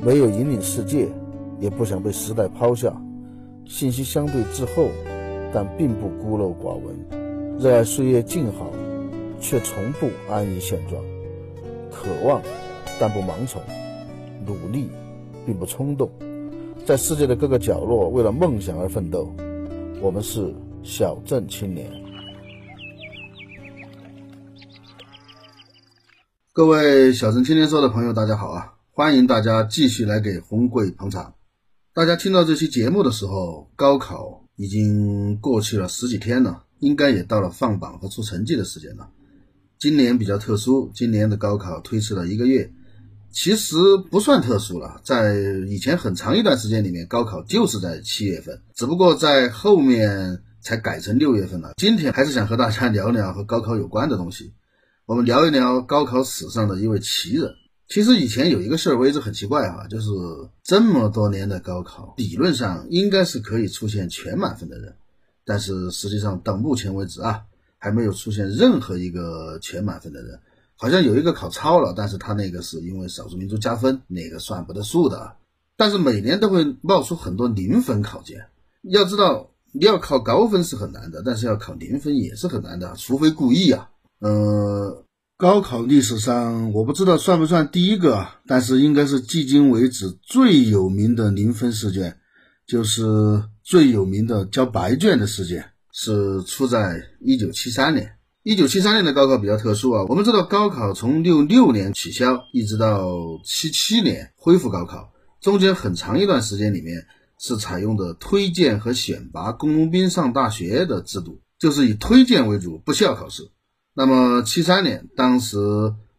没有引领世界，也不想被时代抛下。信息相对滞后，但并不孤陋寡闻。热爱岁月静好，却从不安于现状。渴望，但不盲从；努力，并不冲动。在世界的各个角落，为了梦想而奋斗。我们是小镇青年。各位小陈青年说的朋友，大家好啊！欢迎大家继续来给红贵捧场。大家听到这期节目的时候，高考已经过去了十几天了，应该也到了放榜和出成绩的时间了。今年比较特殊，今年的高考推迟了一个月，其实不算特殊了。在以前很长一段时间里面，高考就是在七月份，只不过在后面才改成六月份了。今天还是想和大家聊聊和高考有关的东西，我们聊一聊高考史上的一位奇人。其实以前有一个事儿，我一直很奇怪哈，就是这么多年的高考，理论上应该是可以出现全满分的人，但是实际上到目前为止啊，还没有出现任何一个全满分的人。好像有一个考超了，但是他那个是因为少数民族加分，那个算不得数的。但是每年都会冒出很多零分考卷。要知道，你要考高分是很难的，但是要考零分也是很难的，除非故意啊。呃。高考历史上，我不知道算不算第一个，但是应该是迄今为止最有名的零分试卷，就是最有名的交白卷的事件，是出在一九七三年。一九七三年的高考比较特殊啊，我们知道高考从六六年取消，一直到七七年恢复高考，中间很长一段时间里面是采用的推荐和选拔工农兵上大学的制度，就是以推荐为主，不需要考试。那么，七三年，当时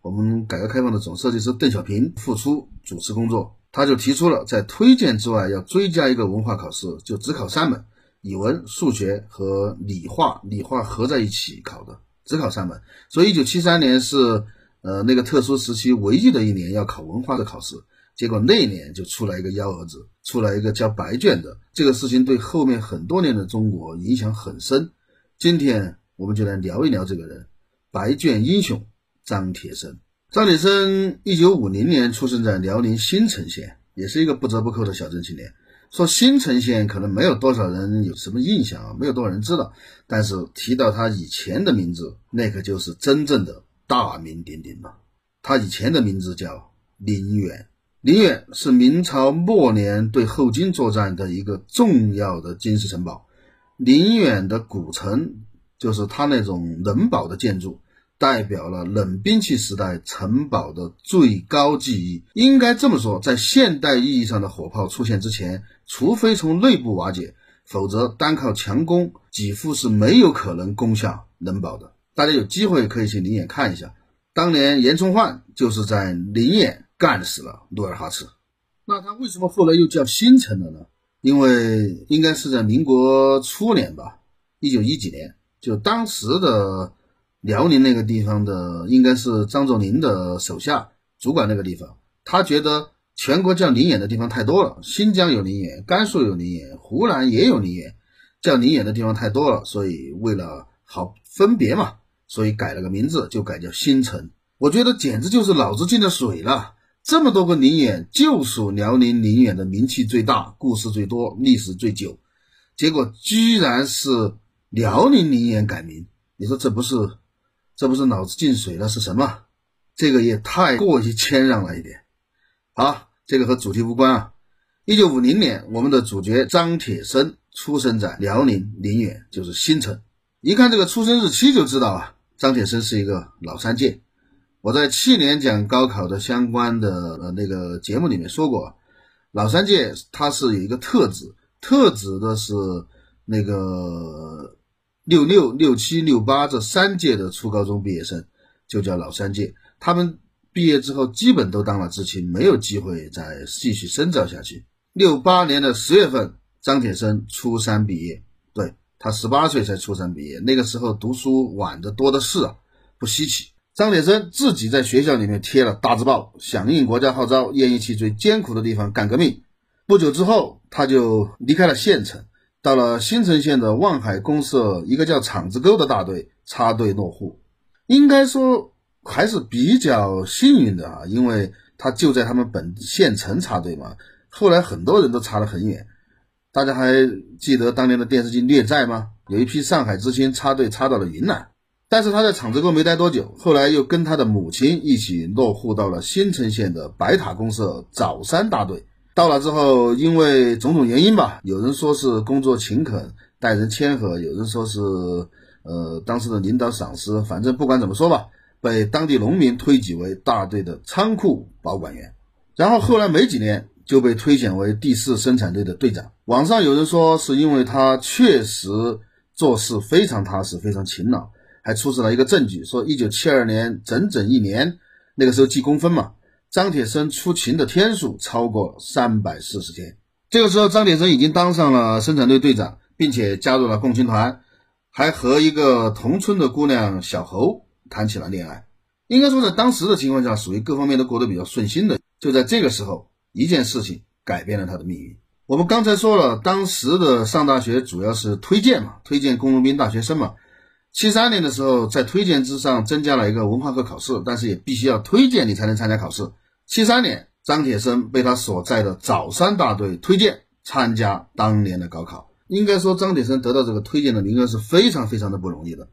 我们改革开放的总设计师邓小平复出主持工作，他就提出了在推荐之外要追加一个文化考试，就只考三门，语文、数学和理化，理化合在一起考的，只考三门。所以，一九七三年是呃那个特殊时期唯一的一年要考文化的考试。结果那一年就出来一个幺蛾子，出来一个交白卷的，这个事情对后面很多年的中国影响很深。今天我们就来聊一聊这个人。白卷英雄张铁生，张铁生一九五零年出生在辽宁新城县，也是一个不折不扣的小镇青年。说新城县可能没有多少人有什么印象啊，没有多少人知道。但是提到他以前的名字，那可就是真正的大名鼎鼎了。他以前的名字叫林远，林远是明朝末年对后金作战的一个重要的军事城堡。林远的古城就是他那种冷堡的建筑。代表了冷兵器时代城堡的最高技艺。应该这么说，在现代意义上的火炮出现之前，除非从内部瓦解，否则单靠强攻几乎是没有可能攻下冷堡的。大家有机会可以去灵眼看一下，当年严崇焕就是在灵眼干死了努尔哈赤。那他为什么后来又叫新城了呢？因为应该是在民国初年吧，一九一几年，就当时的。辽宁那个地方的应该是张作霖的手下主管那个地方，他觉得全国叫灵眼的地方太多了，新疆有灵眼，甘肃有灵眼，湖南也有灵眼，叫灵眼的地方太多了，所以为了好分别嘛，所以改了个名字，就改叫新城。我觉得简直就是脑子进了水了，这么多个灵眼，就属辽宁灵眼的名气最大，故事最多，历史最久，结果居然是辽宁灵眼改名，你说这不是？这不是脑子进水了是什么？这个也太过于谦让了一点。好，这个和主题无关啊。一九五零年，我们的主角张铁生出生在辽宁宁远，就是新城。一看这个出生日期就知道啊，张铁生是一个老三届。我在去年讲高考的相关的呃那个节目里面说过，老三届它是有一个特指，特指的是那个。六六六七六八这三届的初高中毕业生就叫老三届，他们毕业之后基本都当了知青，没有机会再继续深造下去。六八年的十月份，张铁生初三毕业，对他十八岁才初三毕业，那个时候读书晚的多的是啊，不稀奇。张铁生自己在学校里面贴了大字报，响应国家号召，愿意去最艰苦的地方干革命。不久之后，他就离开了县城。到了新城县的望海公社，一个叫厂子沟的大队插队落户。应该说，还是比较幸运的啊，因为他就在他们本县城插队嘛。后来很多人都插得很远，大家还记得当年的电视剧《孽债》吗？有一批上海知青插队插到了云南，但是他在厂子沟没待多久，后来又跟他的母亲一起落户到了新城县的白塔公社枣山大队。到了之后，因为种种原因吧，有人说是工作勤恳、待人谦和，有人说是呃当时的领导赏识，反正不管怎么说吧，被当地农民推举为大队的仓库保管员。然后后来没几年就被推选为第四生产队的队长。网上有人说是因为他确实做事非常踏实、非常勤劳，还出示了一个证据，说一九七二年整整一年，那个时候计工分嘛。张铁生出勤的天数超过三百四十天。这个时候，张铁生已经当上了生产队队长，并且加入了共青团，还和一个同村的姑娘小侯谈起了恋爱。应该说，在当时的情况下，属于各方面都过得比较顺心的。就在这个时候，一件事情改变了他的命运。我们刚才说了，当时的上大学主要是推荐嘛，推荐工农兵大学生嘛。七三年的时候，在推荐之上增加了一个文化课考试，但是也必须要推荐你才能参加考试。七三年，张铁生被他所在的枣山大队推荐参加当年的高考。应该说，张铁生得到这个推荐的名额是非常非常的不容易的，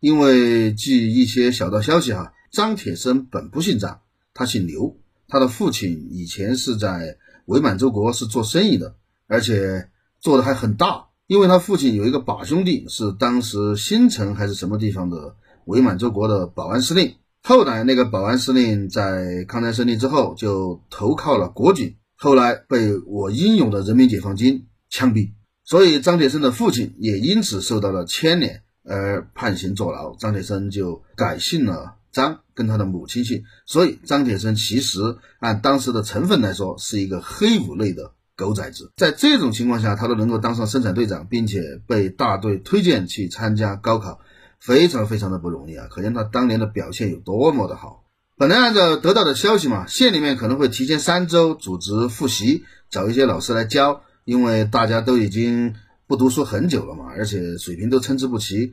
因为据一些小道消息哈，张铁生本不姓张，他姓刘，他的父亲以前是在伪满洲国是做生意的，而且做的还很大。因为他父亲有一个把兄弟是当时新城还是什么地方的伪满洲国的保安司令，后来那个保安司令在抗战胜利之后就投靠了国军，后来被我英勇的人民解放军枪毙，所以张铁生的父亲也因此受到了牵连而判刑坐牢，张铁生就改姓了张，跟他的母亲姓，所以张铁生其实按当时的成分来说是一个黑五类的。狗崽子，在这种情况下，他都能够当上生产队长，并且被大队推荐去参加高考，非常非常的不容易啊！可见他当年的表现有多么的好。本来按照得到的消息嘛，县里面可能会提前三周组织复习，找一些老师来教，因为大家都已经不读书很久了嘛，而且水平都参差不齐。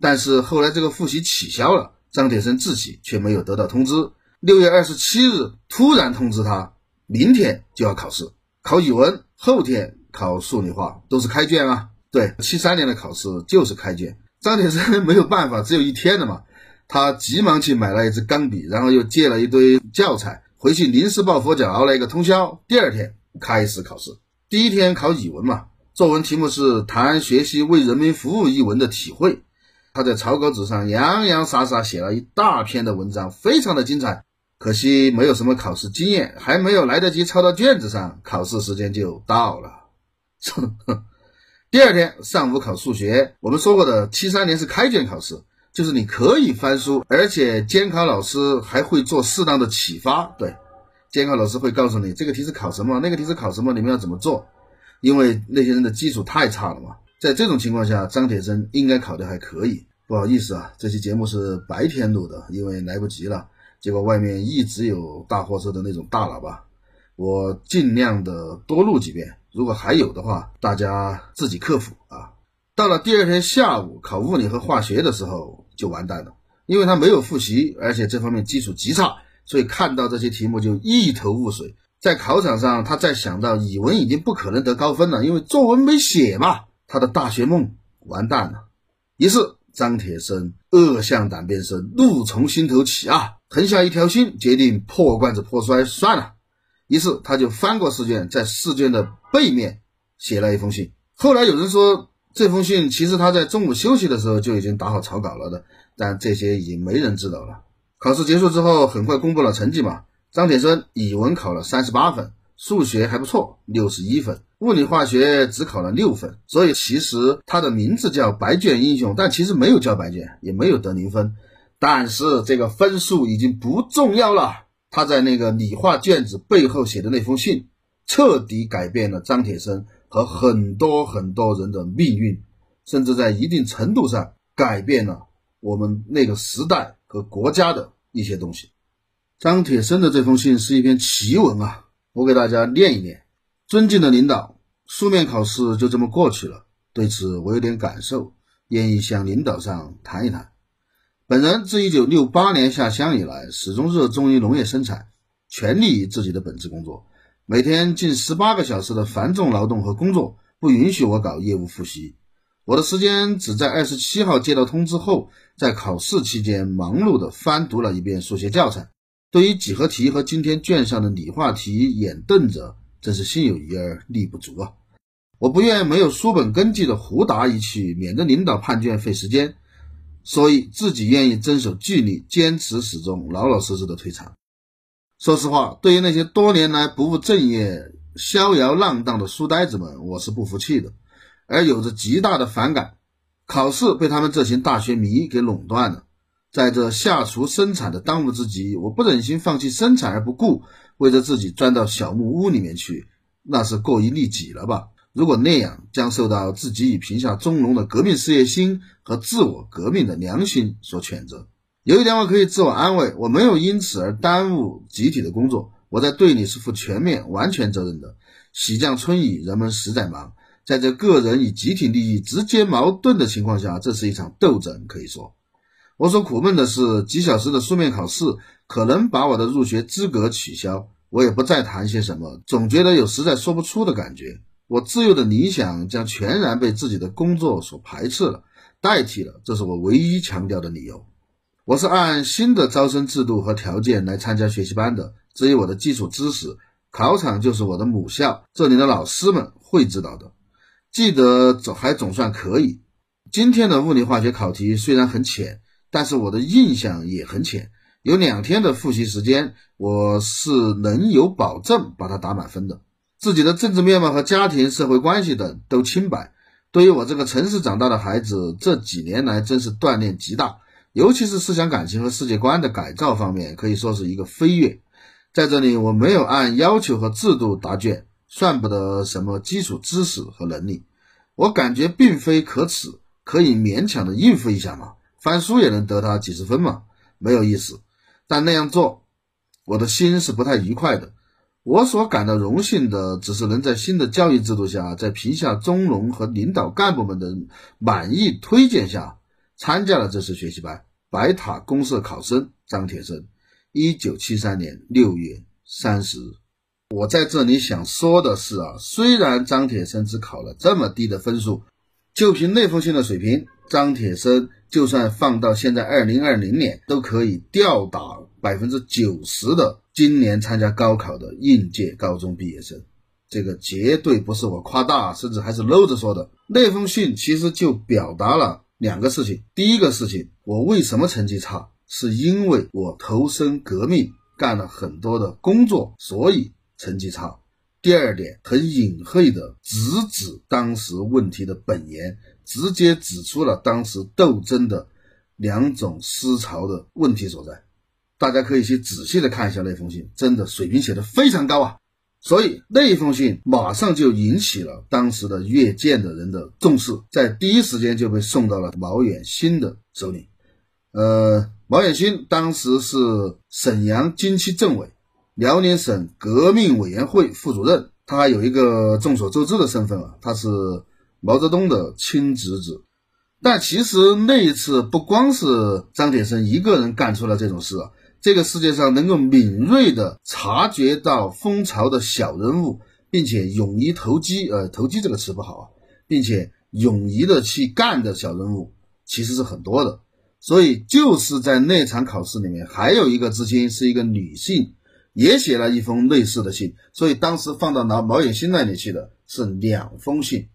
但是后来这个复习取消了，张铁生自己却没有得到通知。六月二十七日突然通知他，明天就要考试。考语文，后天考数理化，都是开卷啊。对，七三年的考试就是开卷。张铁生没有办法，只有一天了嘛，他急忙去买了一支钢笔，然后又借了一堆教材，回去临时抱佛脚熬了一个通宵。第二天开始考试，第一天考语文嘛，作文题目是谈学习为人民服务一文的体会。他在草稿纸上洋洋洒洒写了一大篇的文章，非常的精彩。可惜没有什么考试经验，还没有来得及抄到卷子上，考试时间就到了。第二天上午考数学，我们说过的，七三年是开卷考试，就是你可以翻书，而且监考老师还会做适当的启发。对，监考老师会告诉你这个题是考什么，那个题是考什么，你们要怎么做。因为那些人的基础太差了嘛。在这种情况下，张铁生应该考得还可以。不好意思啊，这期节目是白天录的，因为来不及了。结果外面一直有大货车的那种大喇叭，我尽量的多录几遍。如果还有的话，大家自己克服啊。到了第二天下午考物理和化学的时候就完蛋了，因为他没有复习，而且这方面基础极差，所以看到这些题目就一头雾水。在考场上，他再想到语文已经不可能得高分了，因为作文没写嘛，他的大学梦完蛋了。于是张铁生恶向胆边生，怒从心头起啊！横下一条心，决定破罐子破摔算了。于是他就翻过试卷，在试卷的背面写了一封信。后来有人说，这封信其实他在中午休息的时候就已经打好草稿了的，但这些已经没人知道了。考试结束之后，很快公布了成绩嘛。张铁生语文考了三十八分，数学还不错，六十一分，物理化学只考了六分。所以其实他的名字叫白卷英雄，但其实没有交白卷，也没有得零分。但是这个分数已经不重要了。他在那个理化卷子背后写的那封信，彻底改变了张铁生和很多很多人的命运，甚至在一定程度上改变了我们那个时代和国家的一些东西。张铁生的这封信是一篇奇文啊，我给大家念一念：尊敬的领导，书面考试就这么过去了，对此我有点感受，愿意向领导上谈一谈。本人自1968年下乡以来，始终热衷于农业生产，全力于自己的本职工作。每天近18个小时的繁重劳动和工作，不允许我搞业务复习。我的时间只在27号接到通知后，在考试期间忙碌地翻读了一遍数学教材。对于几何题和今天卷上的理化题，眼瞪着，真是心有余而力不足啊！我不愿没有书本根据的胡答一气，免得领导判卷费时间，所以自己愿意遵守纪律，坚持始终，老老实实的退场。说实话，对于那些多年来不务正业、逍遥浪荡的书呆子们，我是不服气的，而有着极大的反感。考试被他们这群大学迷给垄断了，在这下厨生产的当务之急，我不忍心放弃生产而不顾，为着自己钻到小木屋里面去，那是过于利己了吧？如果那样，将受到自己已平下中农的革命事业心和自我革命的良心所谴责。有一点我可以自我安慰，我没有因此而耽误集体的工作。我在队里是负全面、完全责任的。喜降春雨，人们实在忙，在这个人与集体利益直接矛盾的情况下，这是一场斗争。可以说，我所苦闷的是几小时的书面考试可能把我的入学资格取消。我也不再谈些什么，总觉得有实在说不出的感觉。我自由的理想将全然被自己的工作所排斥了，代替了，这是我唯一强调的理由。我是按新的招生制度和条件来参加学习班的。至于我的基础知识，考场就是我的母校，这里的老师们会知道的。记得总还总算可以。今天的物理化学考题虽然很浅，但是我的印象也很浅。有两天的复习时间，我是能有保证把它打满分的。自己的政治面貌和家庭、社会关系等都清白。对于我这个城市长大的孩子，这几年来真是锻炼极大，尤其是思想感情和世界观的改造方面，可以说是一个飞跃。在这里，我没有按要求和制度答卷，算不得什么基础知识和能力。我感觉并非可耻，可以勉强的应付一下嘛，翻书也能得他几十分嘛，没有意思。但那样做，我的心是不太愉快的。我所感到荣幸的，只是能在新的教育制度下，在贫下中农和领导干部们的满意推荐下，参加了这次学习班。白塔公社考生张铁生，一九七三年六月三十日。我在这里想说的是啊，虽然张铁生只考了这么低的分数，就凭那封信的水平，张铁生就算放到现在二零二零年，都可以吊打百分之九十的。今年参加高考的应届高中毕业生，这个绝对不是我夸大，甚至还是搂着说的。那封信其实就表达了两个事情：第一个事情，我为什么成绩差，是因为我投身革命，干了很多的工作，所以成绩差；第二点，很隐晦的直指当时问题的本源，直接指出了当时斗争的两种思潮的问题所在。大家可以去仔细的看一下那封信，真的水平写的非常高啊！所以那一封信马上就引起了当时的阅卷的人的重视，在第一时间就被送到了毛远新的手里。呃，毛远新当时是沈阳军区政委、辽宁省革命委员会副主任，他还有一个众所周知的身份啊，他是毛泽东的亲侄子。但其实那一次不光是张铁生一个人干出了这种事啊。这个世界上能够敏锐地察觉到风潮的小人物，并且勇于投机，呃，投机这个词不好啊，并且勇于的去干的小人物，其实是很多的。所以就是在那场考试里面，还有一个知青是一个女性，也写了一封类似的信。所以当时放到毛毛远新那里去的是两封信，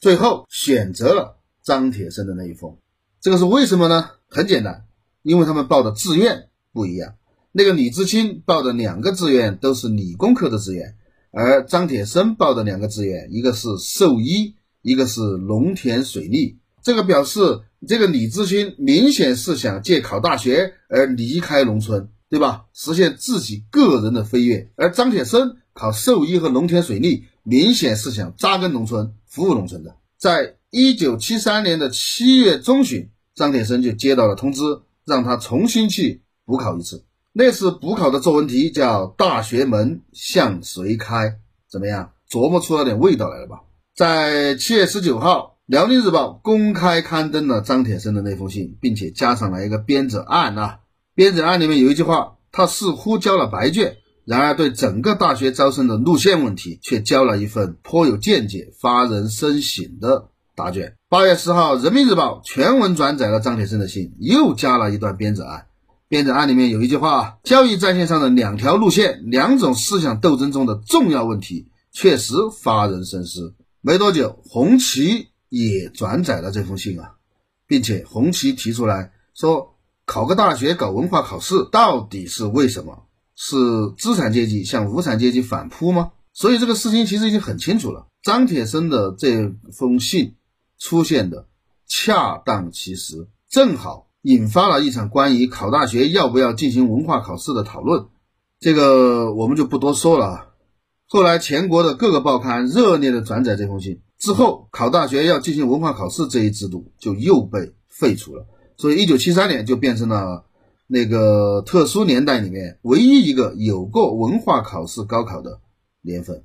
最后选择了张铁生的那一封。这个是为什么呢？很简单，因为他们报的志愿。不一样，那个李知清报的两个志愿都是理工科的志愿，而张铁生报的两个志愿，一个是兽医，一个是农田水利。这个表示，这个李知清明显是想借考大学而离开农村，对吧？实现自己个人的飞跃。而张铁生考兽医和农田水利，明显是想扎根农村，服务农村的。在一九七三年的七月中旬，张铁生就接到了通知，让他重新去。补考一次，那次补考的作文题叫《大学门向谁开》，怎么样？琢磨出了点味道来了吧？在七月十九号，辽宁日报公开刊登了张铁生的那封信，并且加上了一个编者案啊。编者案里面有一句话，他似乎交了白卷，然而对整个大学招生的路线问题，却交了一份颇有见解、发人深省的答卷。八月十号，人民日报全文转载了张铁生的信，又加了一段编者案。编者案里面有一句话：教育战线上的两条路线，两种思想斗争中的重要问题，确实发人深思。没多久，红旗也转载了这封信啊，并且红旗提出来说，考个大学搞文化考试到底是为什么？是资产阶级向无产阶级反扑吗？所以这个事情其实已经很清楚了。张铁生的这封信出现的恰当其时，正好。引发了一场关于考大学要不要进行文化考试的讨论，这个我们就不多说了啊。后来全国的各个报刊热烈的转载这封信，之后考大学要进行文化考试这一制度就又被废除了。所以，一九七三年就变成了那个特殊年代里面唯一一个有过文化考试高考的年份。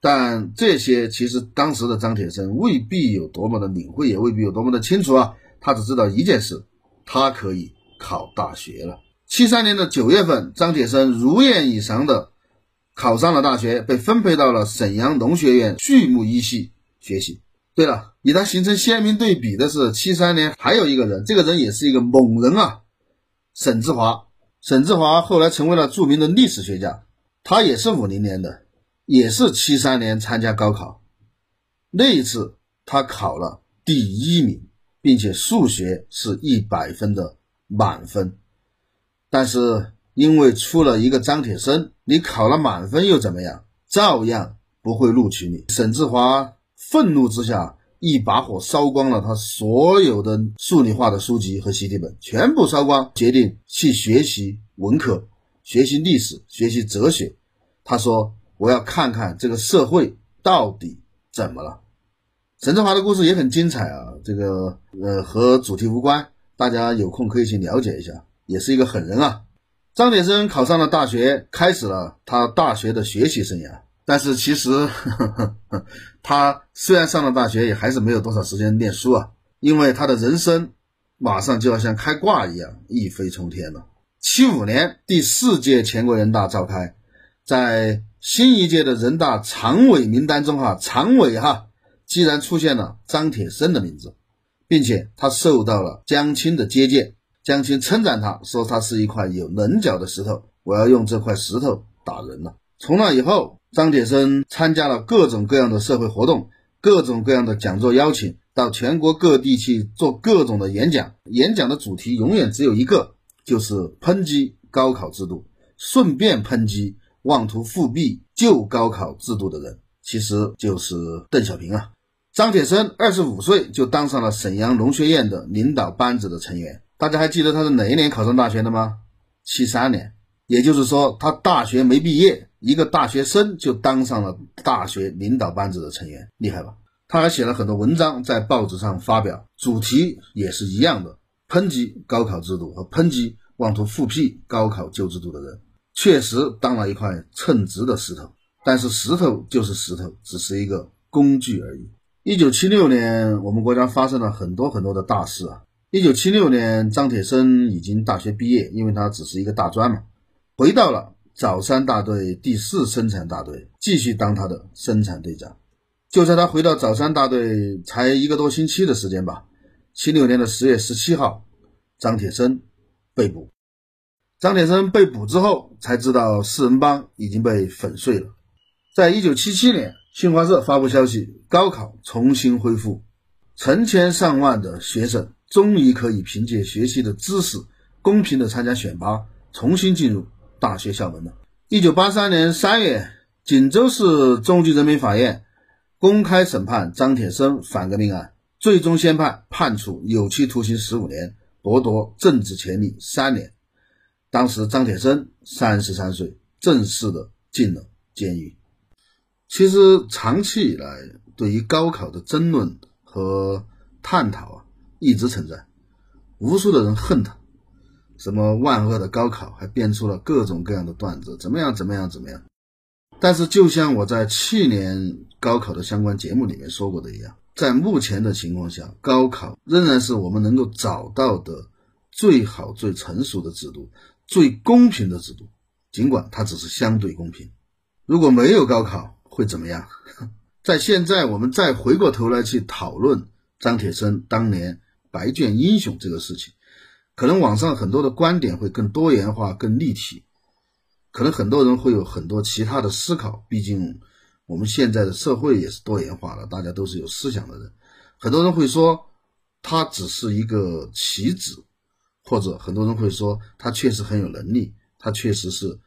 但这些其实当时的张铁生未必有多么的领会，也未必有多么的清楚啊。他只知道一件事。他可以考大学了。七三年的九月份，张铁生如愿以偿的考上了大学，被分配到了沈阳农学院畜牧医系学习。对了，与他形成鲜明对比的是，七三年还有一个人，这个人也是一个猛人啊，沈志华。沈志华后来成为了著名的历史学家，他也是五零年的，也是七三年参加高考，那一次他考了第一名。并且数学是一百分的满分，但是因为出了一个张铁生，你考了满分又怎么样？照样不会录取你。沈志华愤怒之下，一把火烧光了他所有的数理化的书籍和习题本，全部烧光，决定去学习文科，学习历史，学习哲学。他说：“我要看看这个社会到底怎么了。”沈志华的故事也很精彩啊，这个呃和主题无关，大家有空可以去了解一下，也是一个狠人啊。张铁生考上了大学，开始了他大学的学习生涯。但是其实 他虽然上了大学，也还是没有多少时间念书啊，因为他的人生马上就要像开挂一样一飞冲天了。七五年第四届全国人大召开，在新一届的人大常委名单中哈，常委哈。既然出现了张铁生的名字，并且他受到了江青的接见，江青称赞他说他是一块有棱角的石头，我要用这块石头打人了。从那以后，张铁生参加了各种各样的社会活动，各种各样的讲座邀请，到全国各地去做各种的演讲，演讲的主题永远只有一个，就是抨击高考制度，顺便抨击妄图复辟旧高考制度的人，其实就是邓小平啊。张铁生二十五岁就当上了沈阳农学院的领导班子的成员。大家还记得他是哪一年考上大学的吗？七三年，也就是说他大学没毕业，一个大学生就当上了大学领导班子的成员，厉害吧？他还写了很多文章在报纸上发表，主题也是一样的，抨击高考制度和抨击妄图复辟高考旧制度的人，确实当了一块称职的石头。但是石头就是石头，只是一个工具而已。一九七六年，我们国家发生了很多很多的大事啊。一九七六年，张铁生已经大学毕业，因为他只是一个大专嘛，回到了枣山大队第四生产大队，继续当他的生产队长。就在他回到枣山大队才一个多星期的时间吧，七六年的十月十七号，张铁生被捕。张铁生被捕之后，才知道四人帮已经被粉碎了。在一九七七年。新华社发布消息，高考重新恢复，成千上万的学生终于可以凭借学习的知识，公平的参加选拔，重新进入大学校门了。一九八三年三月，锦州市中级人民法院公开审判张铁生反革命案，最终宣判判处有期徒刑十五年，剥夺政治权利三年。当时张铁生三十三岁，正式的进了监狱。其实长期以来，对于高考的争论和探讨啊，一直存在。无数的人恨他，什么万恶的高考，还编出了各种各样的段子，怎么样，怎么样，怎么样。但是，就像我在去年高考的相关节目里面说过的一样，在目前的情况下，高考仍然是我们能够找到的最好、最成熟的制度，最公平的制度。尽管它只是相对公平。如果没有高考会怎么样？在现在，我们再回过头来去讨论张铁生当年白卷英雄这个事情，可能网上很多的观点会更多元化、更立体，可能很多人会有很多其他的思考。毕竟。我们现在的社会也是多元化了，大家都是有思想的人。很多人会说他只是一个棋子，或者很多人会说他确实很有能力，他确实是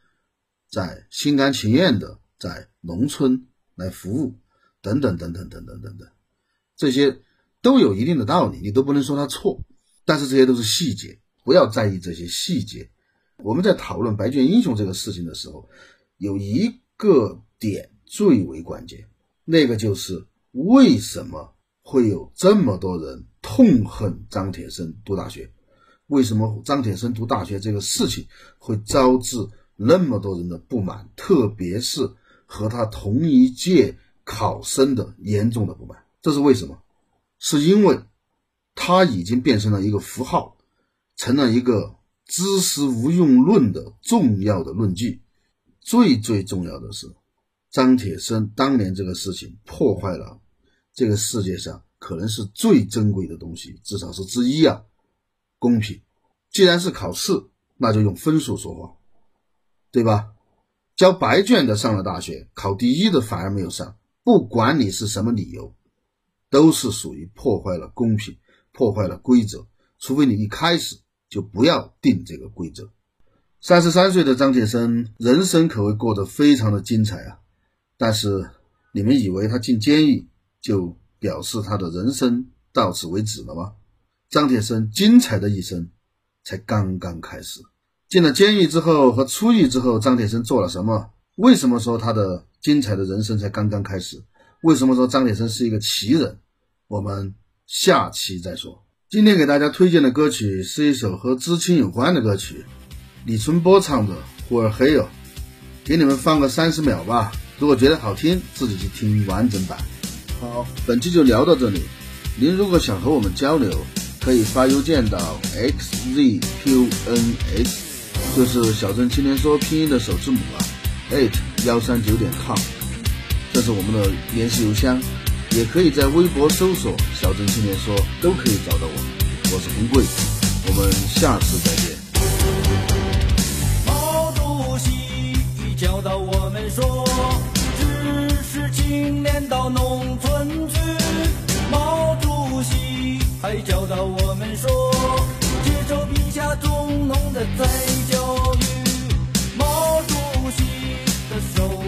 在心甘情愿的在农村来服务，等等等等等等等等，这些都有一定的道理，你都不能说他错。但是这些都是细节，不要在意这些细节。我们在讨论白卷英雄这个事情的时候，有一个点。最为关键，那个就是为什么会有这么多人痛恨张铁生读大学？为什么张铁生读大学这个事情会招致那么多人的不满？特别是和他同一届考生的严重的不满，这是为什么？是因为他已经变成了一个符号，成了一个知识无用论的重要的论据。最最重要的是。张铁生当年这个事情破坏了这个世界上可能是最珍贵的东西，至少是之一啊！公平。既然是考试，那就用分数说话，对吧？交白卷的上了大学，考第一的反而没有上，不管你是什么理由，都是属于破坏了公平，破坏了规则。除非你一开始就不要定这个规则。三十三岁的张铁生，人生可谓过得非常的精彩啊！但是，你们以为他进监狱就表示他的人生到此为止了吗？张铁生精彩的一生才刚刚开始。进了监狱之后和出狱之后，张铁生做了什么？为什么说他的精彩的人生才刚刚开始？为什么说张铁生是一个奇人？我们下期再说。今天给大家推荐的歌曲是一首和知青有关的歌曲，李春波唱的《呼儿嘿哟》，给你们放个三十秒吧。如果觉得好听，自己去听完整版。好，本期就聊到这里。您如果想和我们交流，可以发邮件到 xzqns，就是小镇青年说拼音的首字母啊，eight 幺三九点 com，这是我们的联系邮箱。也可以在微博搜索小镇青年说都可以找到我我是红桂我们下次再见。毛主席教导我们说知识青年到农村去毛主席还教导我们说接受贫下中农的再教育。毛主席的手